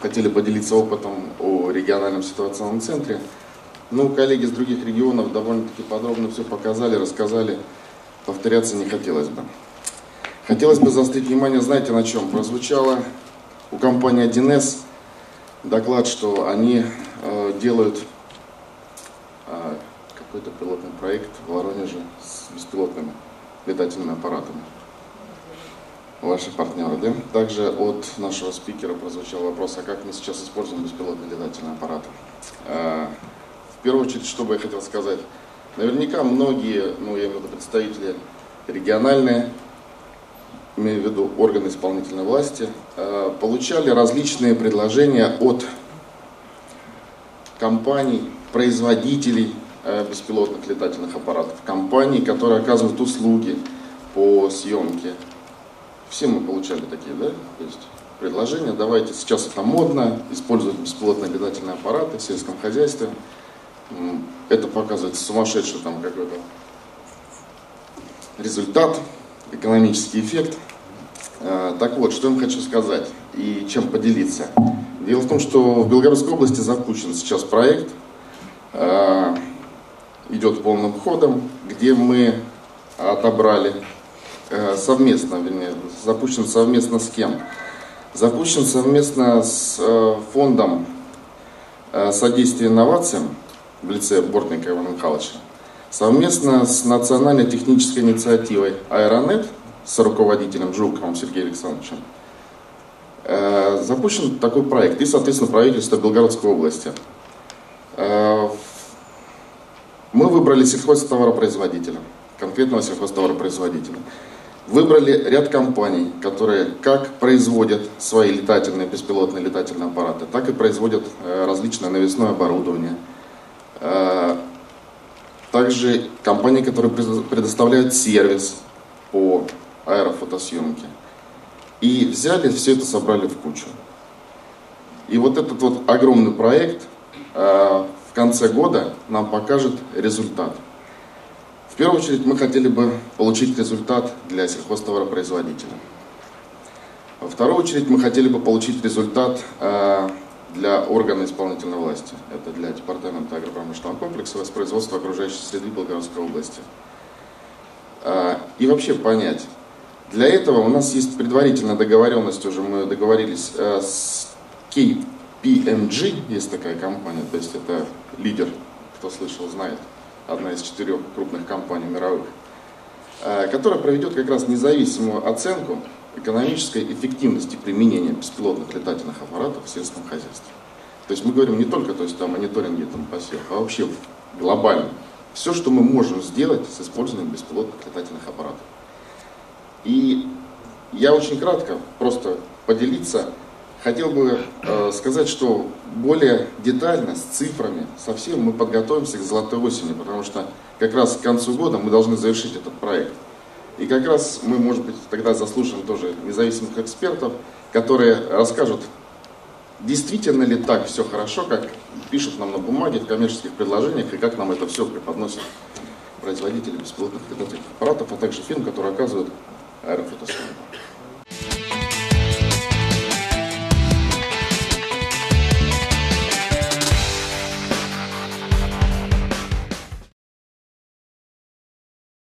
хотели поделиться опытом о региональном ситуационном центре. Ну, коллеги с других регионов довольно-таки подробно все показали, рассказали. Повторяться не хотелось бы. Хотелось бы заострить внимание, знаете, на чем? Прозвучало у компании 1С доклад, что они э, делают э, какой-то пилотный проект в Воронеже с беспилотными летательными аппаратами. Ваши партнеры? Также от нашего спикера прозвучал вопрос, а как мы сейчас используем беспилотные летательные аппараты? Э, в первую очередь, что бы я хотел сказать, наверняка многие, ну я имею в виду представители региональные, имею в виду органы исполнительной власти, э, получали различные предложения от компаний, производителей э, беспилотных летательных аппаратов, компаний, которые оказывают услуги по съемке. Все мы получали такие, да? То есть предложения, давайте, сейчас это модно, использовать беспилотные летательные аппараты в сельском хозяйстве. Это показывает сумасшедший там какой-то результат, экономический эффект. А, так вот, что я вам хочу сказать и чем поделиться. Дело в том, что в Белгородской области запущен сейчас проект, а, идет полным ходом, где мы отобрали совместно, вернее, запущен совместно с кем? Запущен совместно с фондом содействия инновациям в лице Бортника Ивана Михайловича совместно с национальной технической инициативой «Аэронет» с руководителем Жуковым Сергеем Александровичем э, запущен такой проект и, соответственно, правительство Белгородской области. Э, мы выбрали сельхозтоваропроизводителя, конкретного сельхозтоваропроизводителя. Выбрали ряд компаний, которые как производят свои летательные, беспилотные летательные аппараты, так и производят э, различное навесное оборудование, также компании, которые предоставляют сервис по аэрофотосъемке. И взяли, все это собрали в кучу. И вот этот вот огромный проект э, в конце года нам покажет результат. В первую очередь мы хотели бы получить результат для сельхозтоваропроизводителя. Во вторую очередь мы хотели бы получить результат э, для органа исполнительной власти. Это для Департамента агропромышленного комплекса воспроизводства окружающей среды Белгородской области. А, и вообще понять. Для этого у нас есть предварительная договоренность, уже мы договорились э, с KPMG, есть такая компания, то есть это лидер, кто слышал, знает, одна из четырех крупных компаний мировых, э, которая проведет как раз независимую оценку экономической эффективности применения беспилотных летательных аппаратов в сельском хозяйстве. То есть мы говорим не только то есть, о мониторинге там, посевов, а вообще глобально. Все, что мы можем сделать с использованием беспилотных летательных аппаратов. И я очень кратко просто поделиться, хотел бы э, сказать, что более детально, с цифрами, совсем мы подготовимся к золотой осени, потому что как раз к концу года мы должны завершить этот проект. И как раз мы, может быть, тогда заслушаем тоже независимых экспертов, которые расскажут, действительно ли так все хорошо, как пишут нам на бумаге, в коммерческих предложениях, и как нам это все преподносят производители беспилотных летательных аппаратов, а также фирм, которые оказывают аэрофотосъемку.